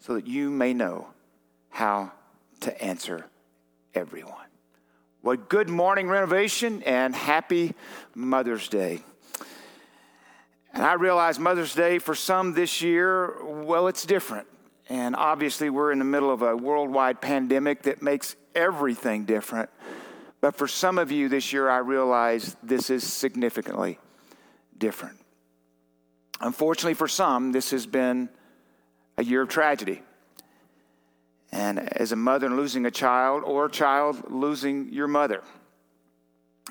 so that you may know how to answer everyone. Well, good morning, renovation, and happy Mother's Day. And I realize Mother's Day for some this year, well, it's different. And obviously, we're in the middle of a worldwide pandemic that makes everything different. But for some of you this year, I realize this is significantly different. Unfortunately, for some, this has been a year of tragedy. And as a mother losing a child, or a child losing your mother,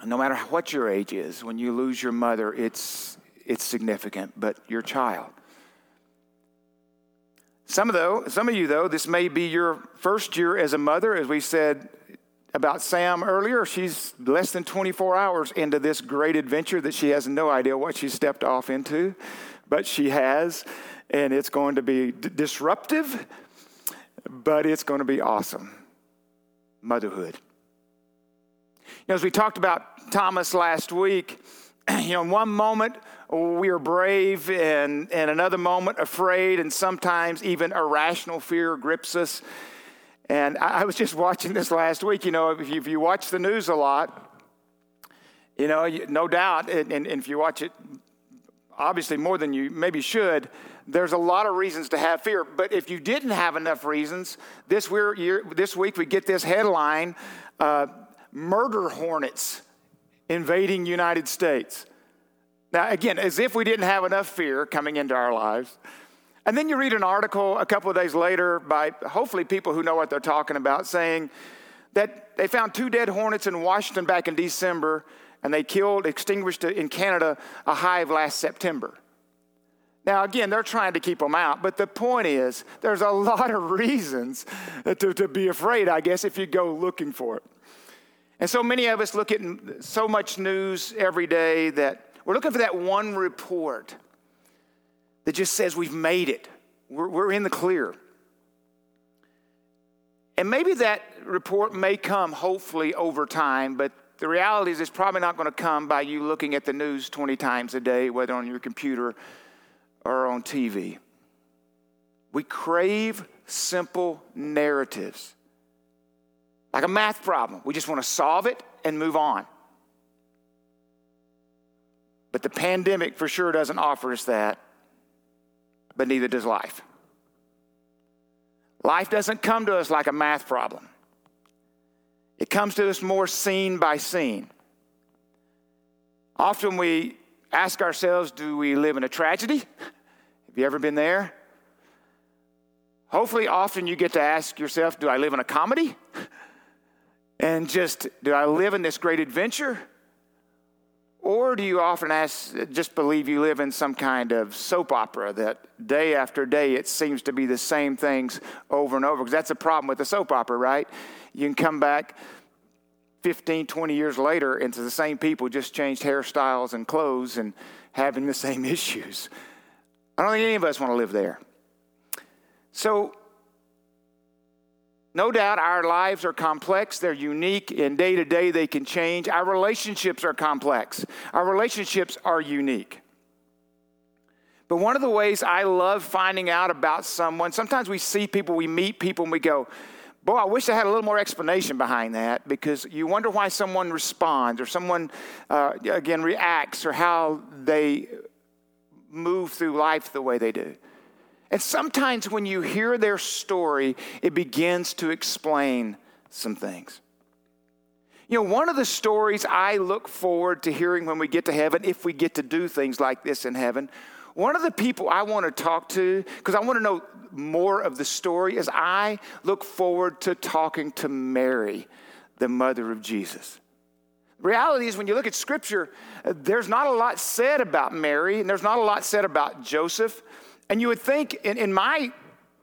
no matter what your age is, when you lose your mother, it's, it's significant, but your child. Some of, though, some of you, though, this may be your first year as a mother. As we said about Sam earlier, she's less than 24 hours into this great adventure that she has no idea what she stepped off into, but she has, and it's going to be d- disruptive, but it's going to be awesome. Motherhood. You know, as we talked about Thomas last week, you know, in one moment we are brave, and in another moment afraid, and sometimes even irrational fear grips us. And I was just watching this last week. You know, if you, if you watch the news a lot, you know, no doubt, and, and, and if you watch it obviously more than you maybe should, there's a lot of reasons to have fear. But if you didn't have enough reasons, this, this week we get this headline uh, Murder Hornets invading United States. Now, again, as if we didn't have enough fear coming into our lives. And then you read an article a couple of days later by hopefully people who know what they're talking about saying that they found two dead hornets in Washington back in December and they killed, extinguished in Canada a hive last September. Now, again, they're trying to keep them out, but the point is, there's a lot of reasons to, to be afraid, I guess, if you go looking for it. And so many of us look at so much news every day that we're looking for that one report that just says we've made it, we're, we're in the clear. And maybe that report may come, hopefully, over time, but the reality is it's probably not going to come by you looking at the news 20 times a day, whether on your computer or on TV. We crave simple narratives like a math problem. We just want to solve it and move on. But the pandemic for sure doesn't offer us that, but neither does life. Life doesn't come to us like a math problem, it comes to us more scene by scene. Often we ask ourselves do we live in a tragedy? Have you ever been there? Hopefully, often you get to ask yourself, do I live in a comedy? And just, do I live in this great adventure? Or do you often ask, just believe you live in some kind of soap opera that day after day it seems to be the same things over and over? Because that's a problem with the soap opera, right? You can come back 15, 20 years later and the same people just changed hairstyles and clothes and having the same issues. I don't think any of us want to live there. So no doubt our lives are complex, they're unique, and day to day they can change. Our relationships are complex, our relationships are unique. But one of the ways I love finding out about someone, sometimes we see people, we meet people, and we go, Boy, I wish I had a little more explanation behind that because you wonder why someone responds or someone, uh, again, reacts or how they move through life the way they do. And sometimes when you hear their story, it begins to explain some things. You know, one of the stories I look forward to hearing when we get to heaven, if we get to do things like this in heaven, one of the people I want to talk to, because I want to know more of the story, is I look forward to talking to Mary, the mother of Jesus. Reality is, when you look at Scripture, there's not a lot said about Mary, and there's not a lot said about Joseph. And you would think, in, in my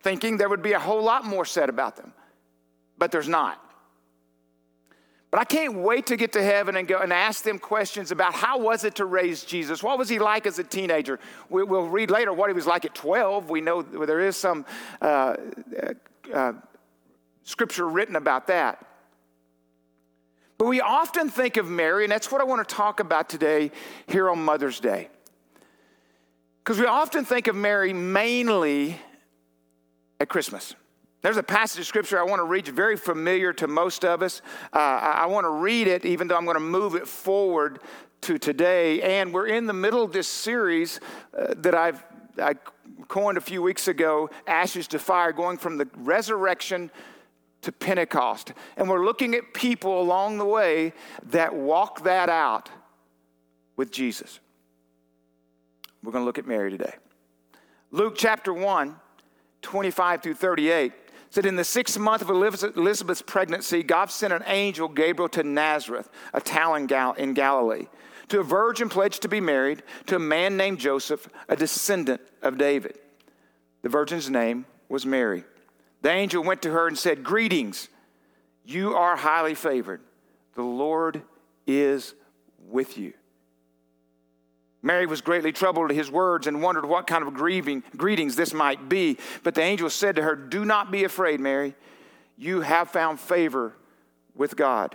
thinking there would be a whole lot more said about them, but there's not. But I can't wait to get to heaven and go and ask them questions about how was it to raise Jesus? What was he like as a teenager? We, will read later what he was like at 12. We know there is some uh, uh, uh, scripture written about that. But we often think of Mary, and that's what I want to talk about today here on Mother's Day. Because we often think of Mary mainly at Christmas. There's a passage of scripture I want to read, very familiar to most of us. Uh, I, want to read it, even though I'm going to move it forward to today. And we're in the middle of this series uh, that I've I coined a few weeks ago, Ashes to Fire, going from the resurrection to Pentecost. And we're looking at people along the way that walk that out with Jesus. We're going to look at Mary today. Luke chapter 1, 25 through 38 said in the sixth month of Elizabeth's pregnancy, God sent an angel, Gabriel, to Nazareth, a town in Galilee, to a virgin pledged to be married to a man named Joseph, a descendant of David. The virgin's name was Mary. The angel went to her and said, Greetings, you are highly favored. The Lord is with you. Mary was greatly troubled at his words and wondered what kind of grieving, greetings this might be. But the angel said to her, Do not be afraid, Mary. You have found favor with God.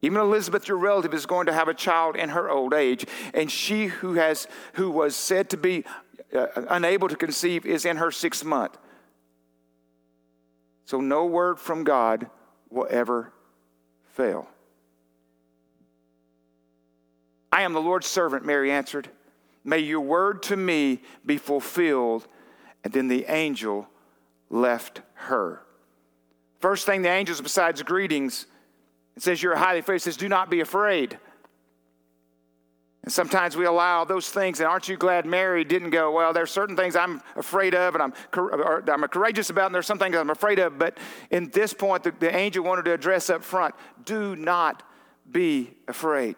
Even Elizabeth, your relative, is going to have a child in her old age, and she who has who was said to be uh, unable to conceive is in her sixth month. So no word from God will ever fail. I am the Lord's servant, Mary answered. May your word to me be fulfilled. And then the angel left her. First thing the angels, besides greetings, it says, You're highly favored. It says, Do not be afraid. And sometimes we allow those things, and aren't you glad Mary didn't go, Well, there's certain things I'm afraid of, and I'm, I'm courageous about, and there's some things I'm afraid of. But in this point, the, the angel wanted to address up front do not be afraid.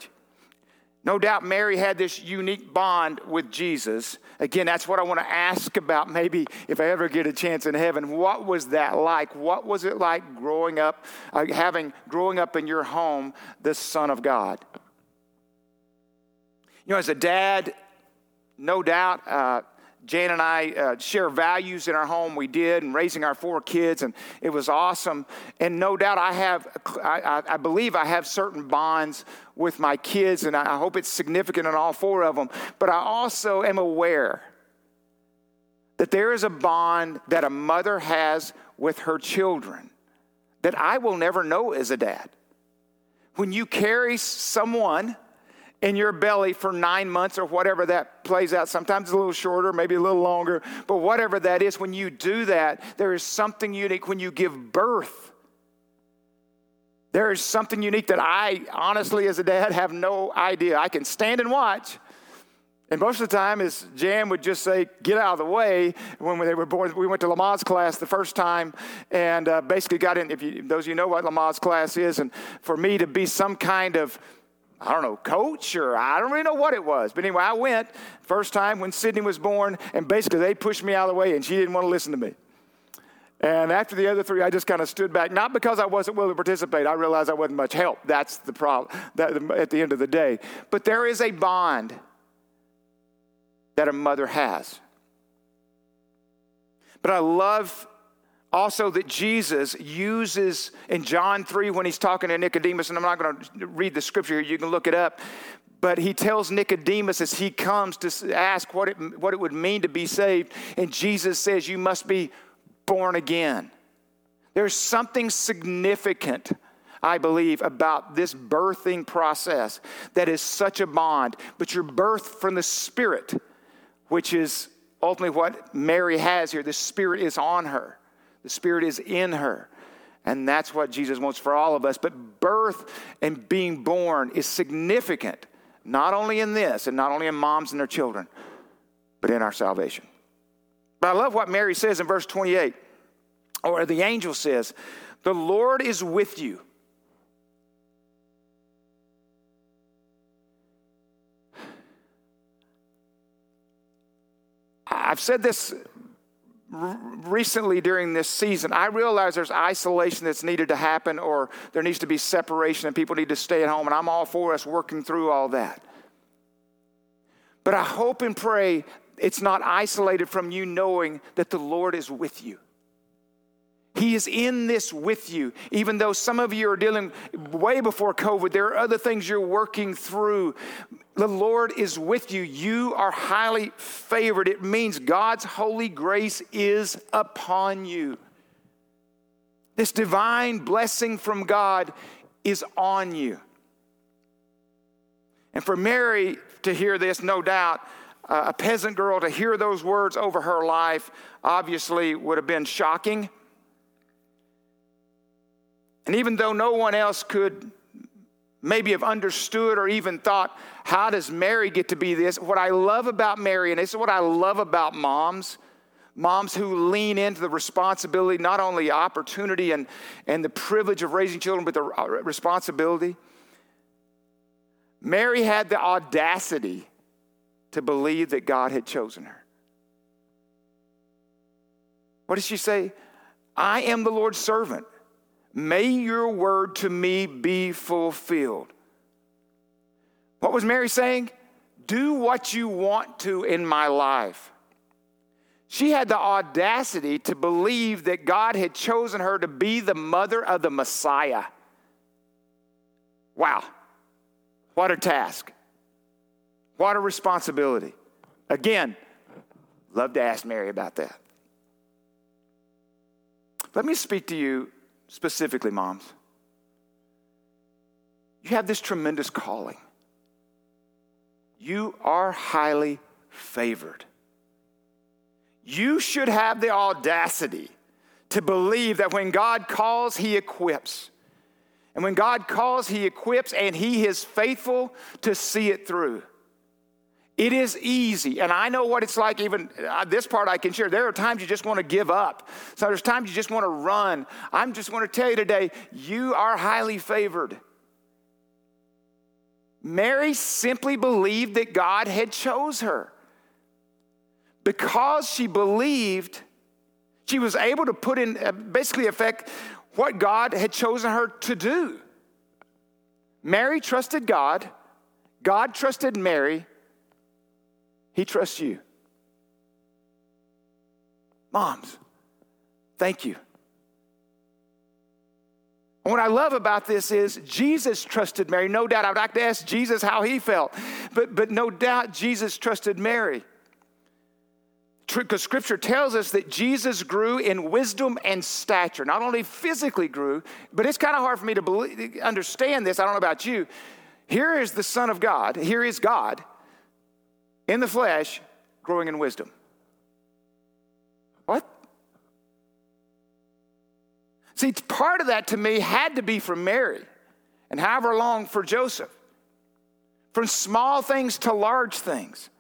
No doubt Mary had this unique bond with Jesus. Again, that's what I want to ask about maybe if I ever get a chance in heaven. What was that like? What was it like growing up, uh, having, growing up in your home, the Son of God? You know, as a dad, no doubt, uh, Jan and I uh, share values in our home. We did, and raising our four kids, and it was awesome. And no doubt, I have, I, I believe, I have certain bonds with my kids, and I hope it's significant in all four of them. But I also am aware that there is a bond that a mother has with her children that I will never know as a dad. When you carry someone in your belly for nine months or whatever that plays out. Sometimes it's a little shorter, maybe a little longer, but whatever that is, when you do that, there is something unique when you give birth. There is something unique that I, honestly, as a dad, have no idea. I can stand and watch. And most of the time, as Jan would just say, get out of the way. When they were born, we went to Lamaze class the first time and uh, basically got in. If you, those of you know what Lamaze class is, and for me to be some kind of I don't know, coach or I don't really know what it was. But anyway, I went first time when Sydney was born, and basically they pushed me out of the way, and she didn't want to listen to me. And after the other three, I just kind of stood back, not because I wasn't willing to participate. I realized I wasn't much help. That's the problem that, at the end of the day. But there is a bond that a mother has. But I love also that Jesus uses in John 3 when he's talking to Nicodemus, and I'm not going to read the scripture here, you can look it up. But he tells Nicodemus as he comes to ask what it, what it would mean to be saved, and Jesus says, You must be born again. There's something significant, I believe, about this birthing process that is such a bond, but you're birthed from the Spirit, which is ultimately what Mary has here. The Spirit is on her, the Spirit is in her. And that's what Jesus wants for all of us. But birth and being born is significant, not only in this and not only in moms and their children, but in our salvation. But I love what Mary says in verse 28, or the angel says, The Lord is with you. I've said this recently during this season, I realize there's isolation that's needed to happen, or there needs to be separation, and people need to stay at home, and I'm all for us working through all that. But I hope and pray it's not isolated from you knowing that the Lord is with you. He is in this with you. Even though some of you are dealing way before COVID, there are other things you're working through. The Lord is with you. You are highly favored. It means God's holy grace is upon you. This divine blessing from God is on you. And for Mary to hear this, no doubt, uh, a peasant girl to hear those words over her life obviously would have been shocking. And even though no one else could maybe have understood or even thought, how does Mary get to be this? What I love about Mary, and this is what I love about moms, moms who lean into the responsibility, not only opportunity and, and the privilege of raising children, but the uh, responsibility. Mary had the audacity to believe that God had chosen her. What did she say? I am the Lord's servant. May your word to me be fulfilled. What was Mary saying? Do what you want to in my life. She had the audacity to believe that God had chosen her to be the mother of the Messiah. Wow. What a task. What a responsibility. Again, love to ask Mary about that. Let me speak to you specifically, moms, you have this tremendous calling. You are highly favored. You should have the audacity to believe that when God calls, He equips. And when God calls, He equips, and He is faithful to see it through. It is easy, and I know what it's like. Even uh, this part I can share. There are times you just want to give up. So there's times you just want to run. I'm just want to tell you today, you are highly favored. Mary simply believed that God had chose her. Because she believed, she was able to put in uh, basically effect what God had chosen her to do. Mary trusted God. God trusted Mary he trusts you. Moms, thank you. And what I love about this is Jesus trusted Mary. No doubt, I would like to ask Jesus how he felt, but, but no doubt Jesus trusted Mary. Because scripture tells us that Jesus grew in wisdom and stature. Not only physically grew, but it's kind of hard for me to believe, understand this. I don't know about you. Here is the Son of God, here is God in the flesh, growing in wisdom. What? See, part of that to me had to be from Mary, and however long for Joseph. From small things to large things.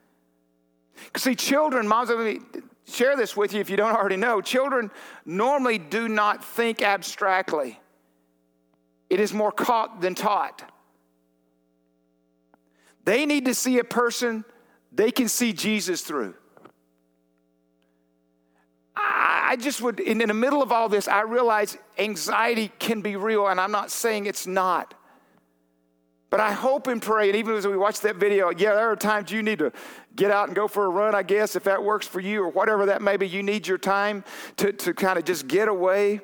See, children, moms, let me share this with you if you don't already know. Children normally do not think abstractly, it is more caught than taught. They need to see a person they can see Jesus through. I just would, in, the middle of all this, I realize anxiety can be real, and I'm not saying it's not. But I hope and pray, and even as we watch that video, yeah, there are times you need to get out and go for a run, I guess, if that works for you, or whatever that may be. You need your time to, to kind of just get away.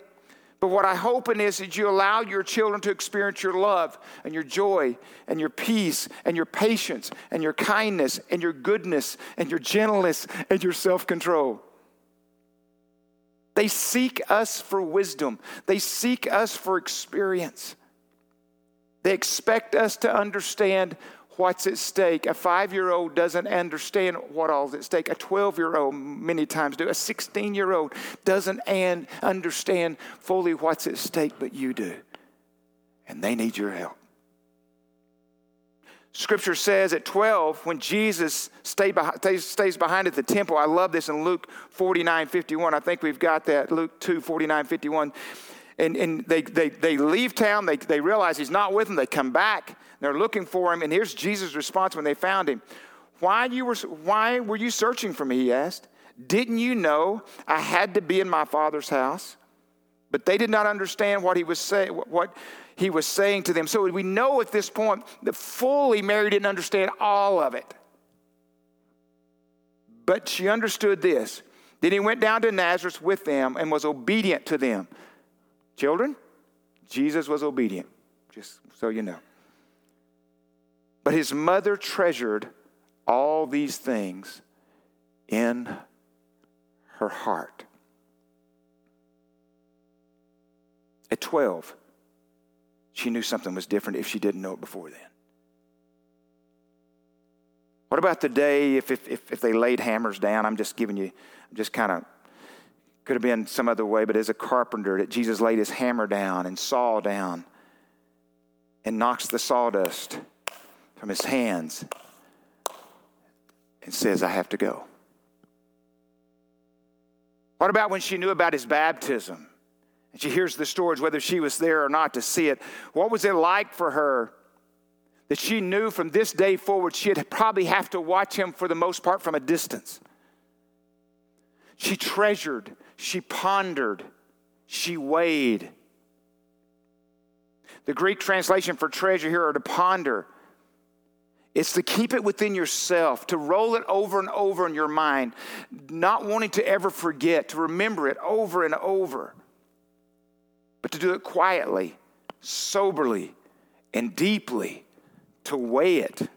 But what I hope in is that you allow your children to experience your love and your joy and your peace and your patience and your kindness and your goodness and your gentleness and your self control. They seek us for wisdom, they seek us for experience. They expect us to understand what's at stake. A five year old doesn't understand what all's at stake. A 12 year old, many times, do. A 16 year old doesn't and understand fully what's at stake, but you do. And they need your help. Scripture says at 12, when Jesus behind, stays behind at the temple, I love this in Luke 49 51. I think we've got that, Luke 2 49 51. And, and they, they, they leave town, they, they realize he's not with them, they come back, they're looking for him, and here's Jesus' response when they found him. Why, you were, why were you searching for me? He asked. Didn't you know I had to be in my father's house? But they did not understand what he was saying, what he was saying to them. So we know at this point that fully Mary didn't understand all of it. But she understood this. Then he went down to Nazareth with them and was obedient to them. Children, Jesus was obedient, just so you know. But his mother treasured all these things in her heart. At 12, she knew something was different if she didn't know it before then. What about the day if, if, if, if they laid hammers down? I'm just giving you, I'm just kind of, could have been some other way, but as a carpenter, that Jesus laid his hammer down and saw down and knocks the sawdust from his hands and says, I have to go. What about when she knew about his baptism? And she hears the stories, whether she was there or not, to see it. What was it like for her that she knew from this day forward she'd probably have to watch him for the most part from a distance? She treasured, she pondered, she weighed. The Greek translation for treasure here or to ponder. It's to keep it within yourself, to roll it over and over in your mind, not wanting to ever forget, to remember it over and over but to do it quietly, soberly, and deeply, to weigh it.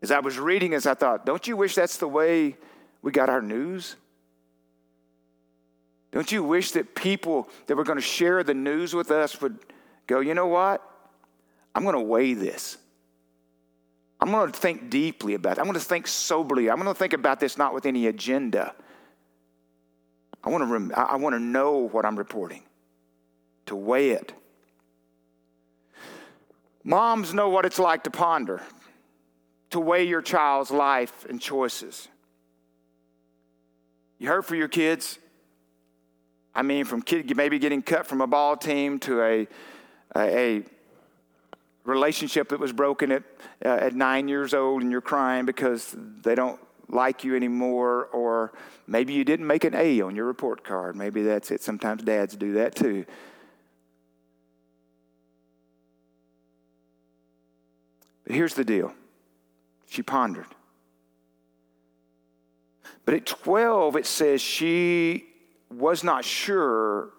As I was reading as I thought, don't you wish that's the way we got our news? Don't you wish that people that were going to share the news with us would go, you know what? I'm going to weigh this. I'm going to think deeply about it. I'm going to think soberly. I'm going to think about this not with any agenda. I want to, rem- I want to know what I'm reporting to weigh it. Moms know what it's like to ponder, to weigh your child's life and choices. You hurt for your kids. I mean, from kid maybe getting cut from a ball team to a, a, a relationship that was broken at, uh, at nine years old and you're crying because they don't like you anymore, or maybe you didn't make an A on your report card. Maybe that's it. Sometimes dads do that too. But here's the deal she pondered. But at 12, it says she was not sure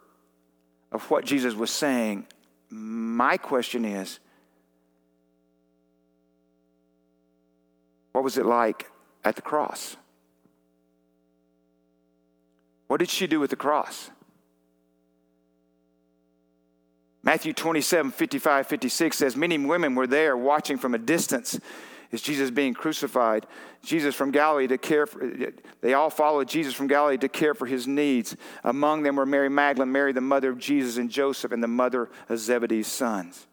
of what Jesus was saying. My question is what was it like at the cross? What did she do with the cross? Matthew 27, 55, 56 says, Many women were there watching from a distance as Jesus being crucified. Jesus from Galilee to care for, they all followed Jesus from Galilee to care for his needs. Among them were Mary Magdalene, Mary, the mother of Jesus, and Joseph, and the mother of Zebedee's sons.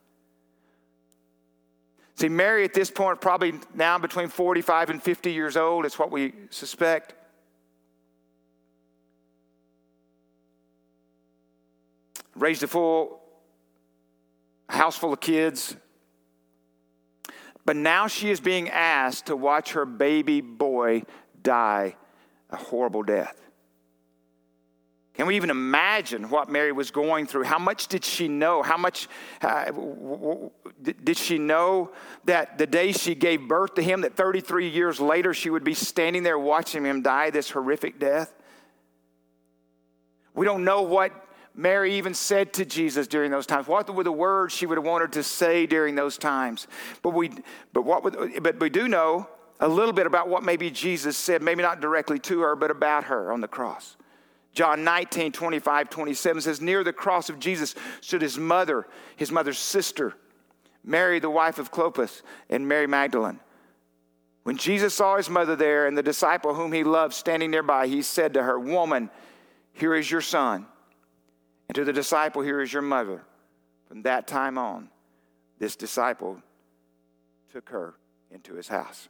See, Mary at this point, probably now between 45 and 50 years old, is what we suspect. Raised a full house full of kids. But now she is being asked to watch her baby boy die a horrible death. Can we even imagine what Mary was going through? How much did she know? How much uh, did she know that the day she gave birth to him, that 33 years later she would be standing there watching him die this horrific death? We don't know what Mary even said to Jesus during those times? What were the words she would have wanted to say during those times? But we, but what, would, but we do know a little bit about what maybe Jesus said, maybe not directly to her, but about her on the cross. John 19, 25, 27 says, Near the cross of Jesus stood his mother, his mother's sister, Mary, the wife of Clopas, and Mary Magdalene. When Jesus saw his mother there and the disciple whom he loved standing nearby, he said to her, Woman, here is your son. And to the disciple, Here is your mother. From that time on, this disciple took her into his house.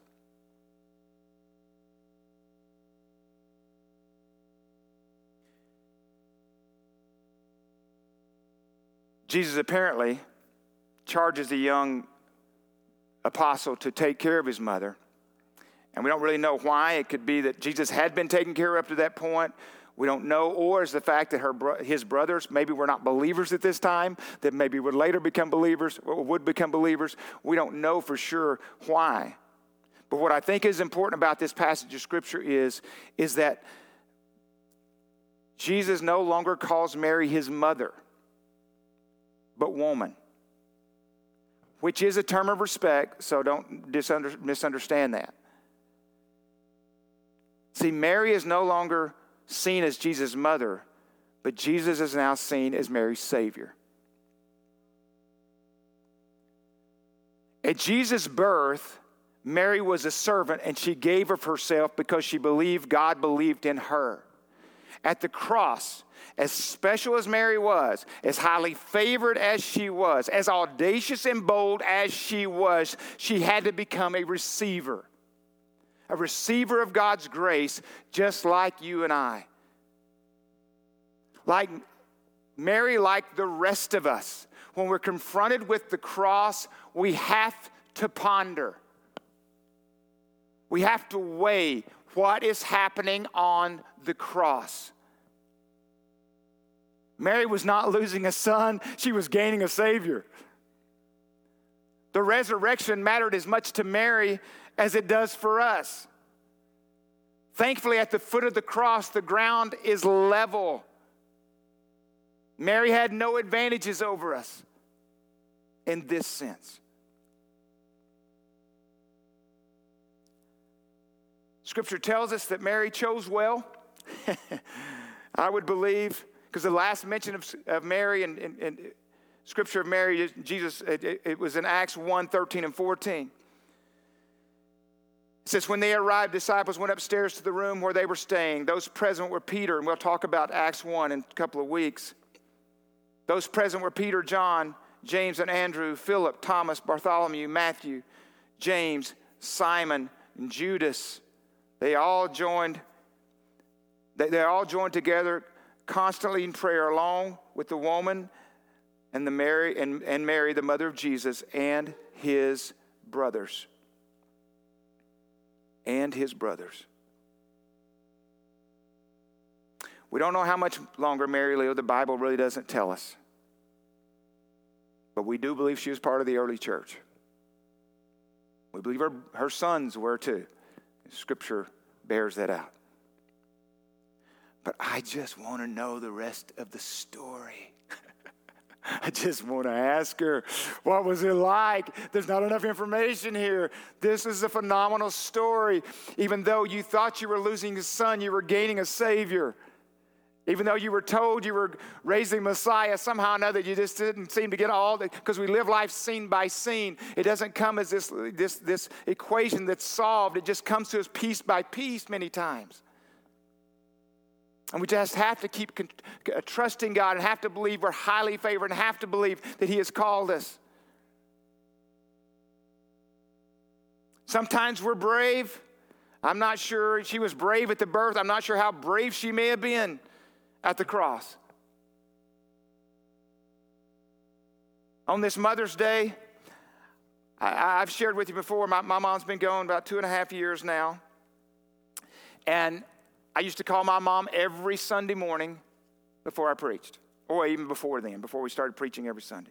Jesus apparently charges the young apostle to take care of his mother. And we don't really know why. It could be that Jesus had been taken care of up to that point. We don't know. Or is the fact that her, his brothers maybe were not believers at this time, that maybe would later become believers or would become believers. We don't know for sure why. But what I think is important about this passage of Scripture is, is that Jesus no longer calls Mary his mother but woman, which is a term of respect, so don't misunderstand that. See, Mary is no longer seen as Jesus' mother, but Jesus is now seen as Mary's Savior. At Jesus' birth, Mary was a servant and she gave of herself because she believed God believed in her. At the cross, as special as Mary was, as highly favored as she was, as audacious and bold as she was, she had to become a receiver. A receiver of God's grace, just like you and I. Like Mary, like the rest of us, when we're confronted with the cross, we have to ponder. We have to weigh what is happening on the cross. Mary was not losing a son, she was gaining a Savior. The resurrection mattered as much to Mary as it does for us. Thankfully, at the foot of the cross, the ground is level. Mary had no advantages over us in this sense. Scripture tells us that Mary chose well. I would believe because the last mention of, of Mary and, and, and, scripture of Mary, Jesus, it, it was in Acts 1 13 and 14. Says, When they arrived, disciples went upstairs to the room where they were staying. Those present were Peter, and we'll talk about Acts 1 in a couple of weeks. Those present were Peter, John, James, and Andrew, Philip, Thomas, Bartholomew, Matthew, James, Simon, and Judas. They all joined, they, they all joined together constantly in prayer along with the woman and the Mary and, and Mary, the mother of Jesus, and his brothers. And his brothers. We don't know how much longer Mary lived. The Bible really doesn't tell us. But we do believe she was part of the early church. We believe her, her sons were too. Scripture bears that out. But I just want to know the rest of the story. I just want to ask her, what was it like? There's not enough information here. This is a phenomenal story. Even though you thought you were losing a son, you were gaining a Savior. Even though you were told you were raising Messiah, somehow or another you just didn't seem to get all that, because we live life scene by scene. It doesn't come as this, this, this equation that's solved, it just comes to us piece by piece many times. And we just have to keep uh, trusting God and have to believe we're highly favored and have to believe that He has called us. Sometimes we're brave. I'm not sure she was brave at the birth. I'm not sure how brave she may have been at the cross. On this Mother's Day, I, have shared with you before, my, my mom's been gone about two and a half years now. And I used to call my mom every Sunday morning before I preached, or even before then, before we started preaching every Sunday.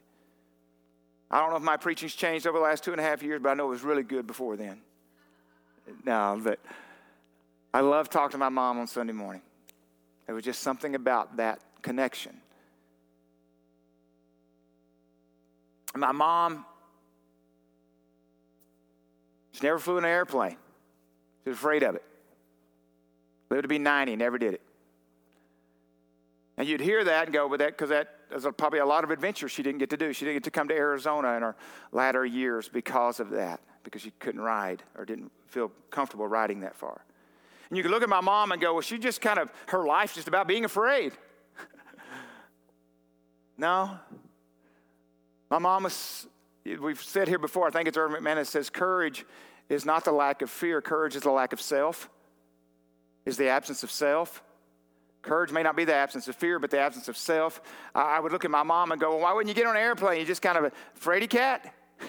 I don't know if my preaching's changed over the last two and a half years, but I know it was really good before then. No, but I love talking to my mom on Sunday morning. There was just something about that connection. My mom, she never flew in an airplane. She was afraid of it. Lived to be 90, never did it. And you'd hear that and go, but that, because that there's probably a lot of adventure she didn't get to do. She didn't get to come to Arizona in her latter years because of that, because she couldn't ride or didn't feel comfortable riding that far. And you can look at my mom and go, well, she just kind of, her life's just about being afraid. no. My mom was, we've said here before, I think it's Erwin McManus says, courage is not the lack of fear, courage is the lack of self, is the absence of self. Courage may not be the absence of fear, but the absence of self. I would look at my mom and go, well, why wouldn't you get on an airplane? You're just kind of a fraidy cat?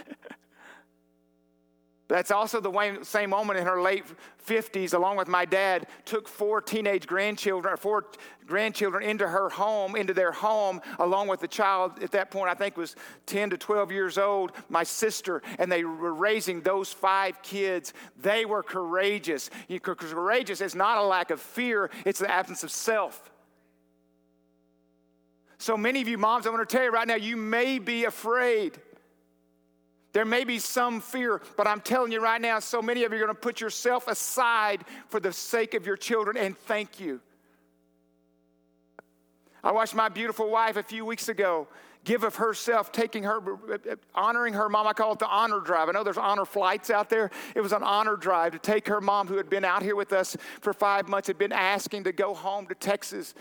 That's also the same moment in her late 50s, along with my dad, took four teenage grandchildren, or four grandchildren into her home, into their home, along with the child at that point, I think was 10 to 12 years old, my sister, and they were raising those five kids. They were courageous. Courageous is not a lack of fear, it's the absence of self. So many of you moms, I want to tell you right now, you may be afraid. There may be some fear, but I'm telling you right now, so many of you are going to put yourself aside for the sake of your children, and thank you. I watched my beautiful wife a few weeks ago give of herself, taking her, honoring her mom. I call it the honor drive. I know there's honor flights out there. It was an honor drive to take her mom, who had been out here with us for five months, had been asking to go home to Texas.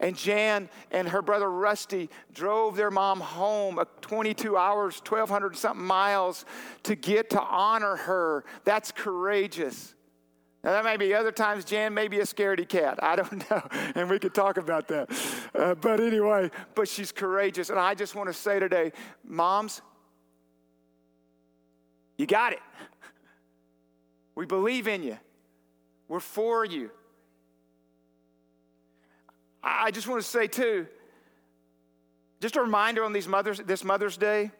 And Jan and her brother Rusty drove their mom home 22 hours, 1,200 something miles to get to honor her. That's courageous. Now, that may be other times Jan may be a scaredy cat. I don't know. And we could talk about that. Uh, but anyway, but she's courageous. And I just want to say today, moms, you got it. We believe in you, we're for you. I just want to say, too, just a reminder on these mothers, this Mother's Day.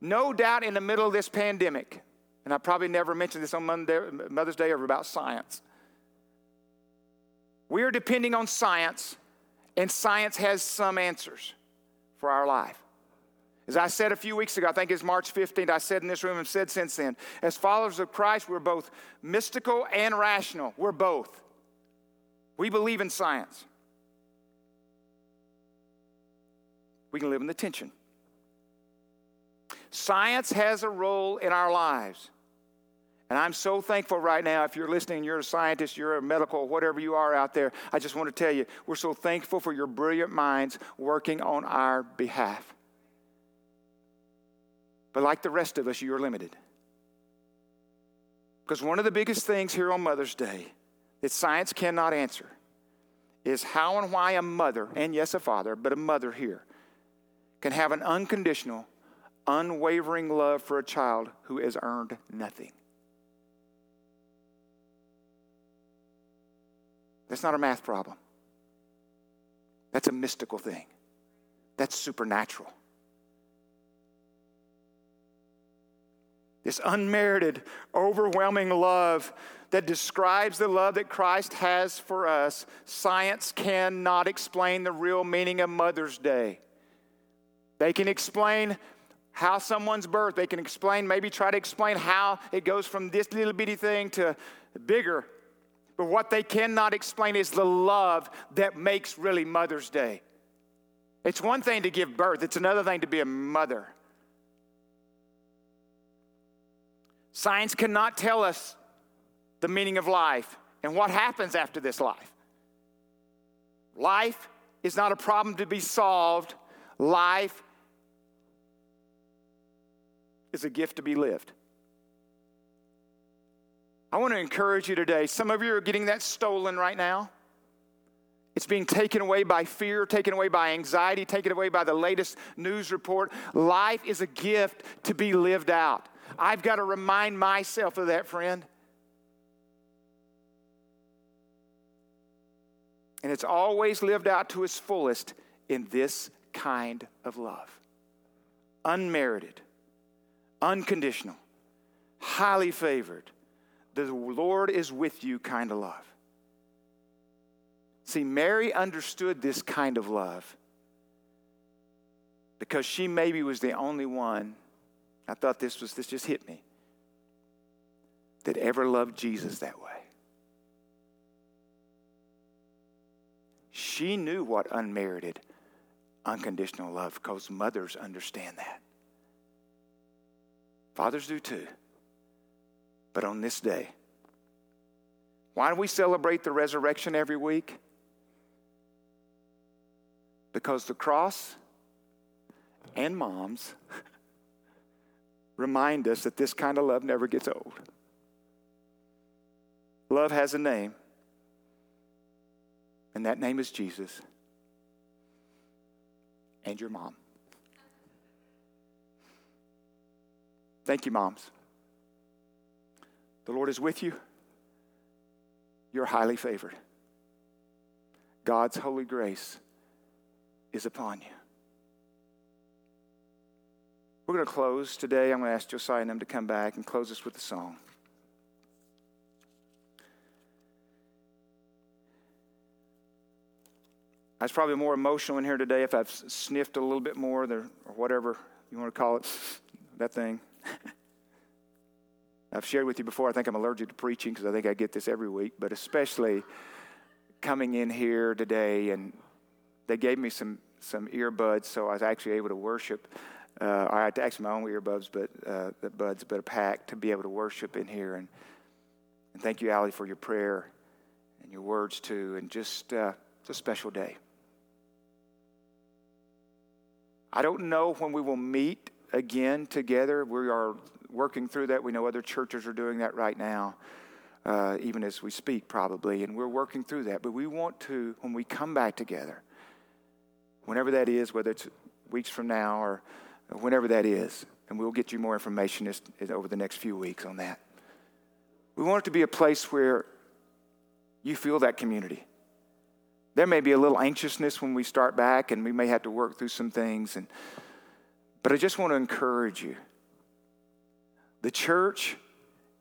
No doubt in the middle of this pandemic, and I probably never mentioned this on Monday, Mother's Day or about science. We are depending on science, and science has some answers for our life. As I said a few weeks ago, I think it's March 15th, I said in this room and said since then, as followers of Christ, we're both mystical and rational. We're both. We believe in science. We can live in the tension. Science has a role in our lives. And I'm so thankful right now. If you're listening, you're a scientist, you're a medical, whatever you are out there, I just want to tell you, we're so thankful for your brilliant minds working on our behalf. But like the rest of us, you're limited. Because one of the biggest things here on Mother's Day that science cannot answer is how and why a mother, and yes, a father, but a mother here, can have an unconditional, unwavering love for a child who has earned nothing. That's not a math problem. That's a mystical thing. That's supernatural. This unmerited, overwhelming love that describes the love that Christ has for us, science cannot explain the real meaning of Mother's Day. They can explain how someone's birth, they can explain, maybe try to explain how it goes from this little bitty thing to bigger. But what they cannot explain is the love that makes really Mother's Day. It's one thing to give birth, it's another thing to be a mother. Science cannot tell us the meaning of life and what happens after this life. Life is not a problem to be solved, life is a gift to be lived. I want to encourage you today. Some of you are getting that stolen right now. It's being taken away by fear, taken away by anxiety, taken away by the latest news report. Life is a gift to be lived out. I've got to remind myself of that, friend. And it's always lived out to its fullest in this kind of love unmerited, unconditional, highly favored. The Lord is with you kind of love. See, Mary understood this kind of love because she maybe was the only one. I thought this was, this just hit me, that ever loved Jesus that way. She knew what unmerited, unconditional love because mothers understand that. Fathers do too. But on this day, why do we celebrate the resurrection every week? Because the cross and moms remind us that this kind of love never gets old. Love has a name, and that name is Jesus and your mom. Thank you, moms. The Lord is with you. You're highly favored. God's holy grace is upon you. We're going to close today. I'm going to ask Josiah and them to come back and close us with a song. I was probably more emotional in here today if I've sniffed a little bit more, or whatever you want to call it, that thing. I've shared with you before, I think I'm allergic to preaching because I think I get this every week, but especially coming in here today, and they gave me some, some earbuds, so I was actually able to worship. Uh, I had to actually my own earbuds, but uh, the buds, but a pack to be able to worship in here. And, and thank you, Allie, for your prayer and your words too. And just uh, it's a special day. I don't know when we will meet again together. We are working through that. We know other churches are doing that right now, uh, even as we speak, probably. And we're working through that. But we want to, when we come back together, whenever that is, whether it's weeks from now or whenever that is, and we'll get you more information as, as over the next few weeks on that. We want it to be a place where you feel that community. There may be a little anxiousness when we start back, and we may have to work through some things. And, but I just want to encourage you. The church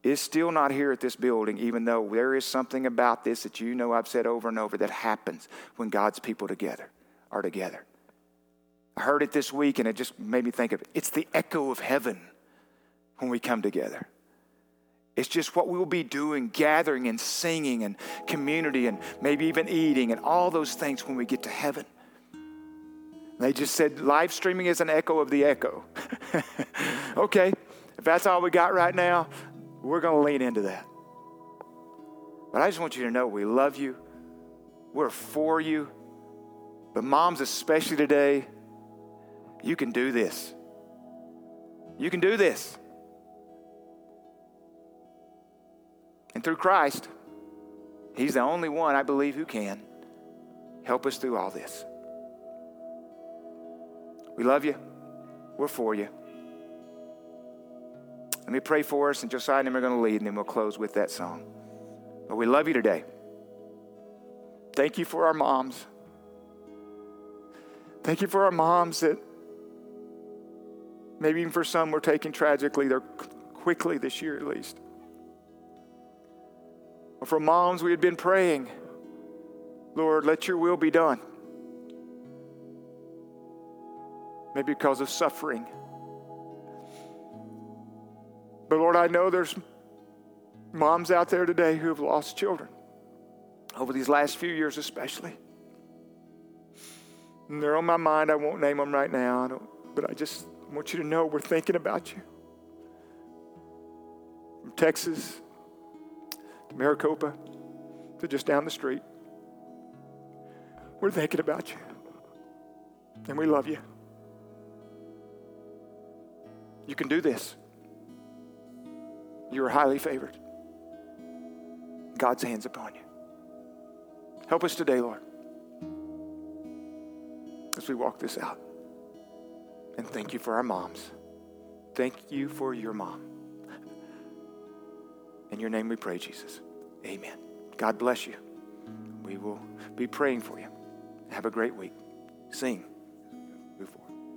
is still not here at this building, even though there is something about this that you know I've said over and over that happens when God's people together are together. Heard it this week, and it just made me think of it. It's the echo of heaven when we come together. It's just what we will be doing, gathering and singing and community and maybe even eating and all those things when we get to heaven. They just said live streaming is an echo of the echo. okay, if that's all we got right now, we're going to lean into that. But I just want you to know we love you, we're for you. But moms, especially today, you can do this. You can do this. And through Christ, He's the only one I believe who can help us through all this. We love you. We're for you. Let me pray for us, and Josiah and them are going to lead, and then we'll close with that song. But we love you today. Thank you for our moms. Thank you for our moms that maybe even for some we're taking tragically, they're quickly this year at least. For moms, we had been praying, Lord, let your will be done. Maybe because of suffering. But Lord, I know there's moms out there today who have lost children over these last few years, especially. And they're on my mind. I won't name them right now, I but I just want you to know we're thinking about you. From Texas, to Maricopa, to just down the street. We're thinking about you. And we love you. You can do this. You are highly favored. God's hands upon you. Help us today, Lord, as we walk this out. And thank you for our moms. Thank you for your mom. In your name we pray, Jesus. Amen. God bless you. We will be praying for you. Have a great week. Sing.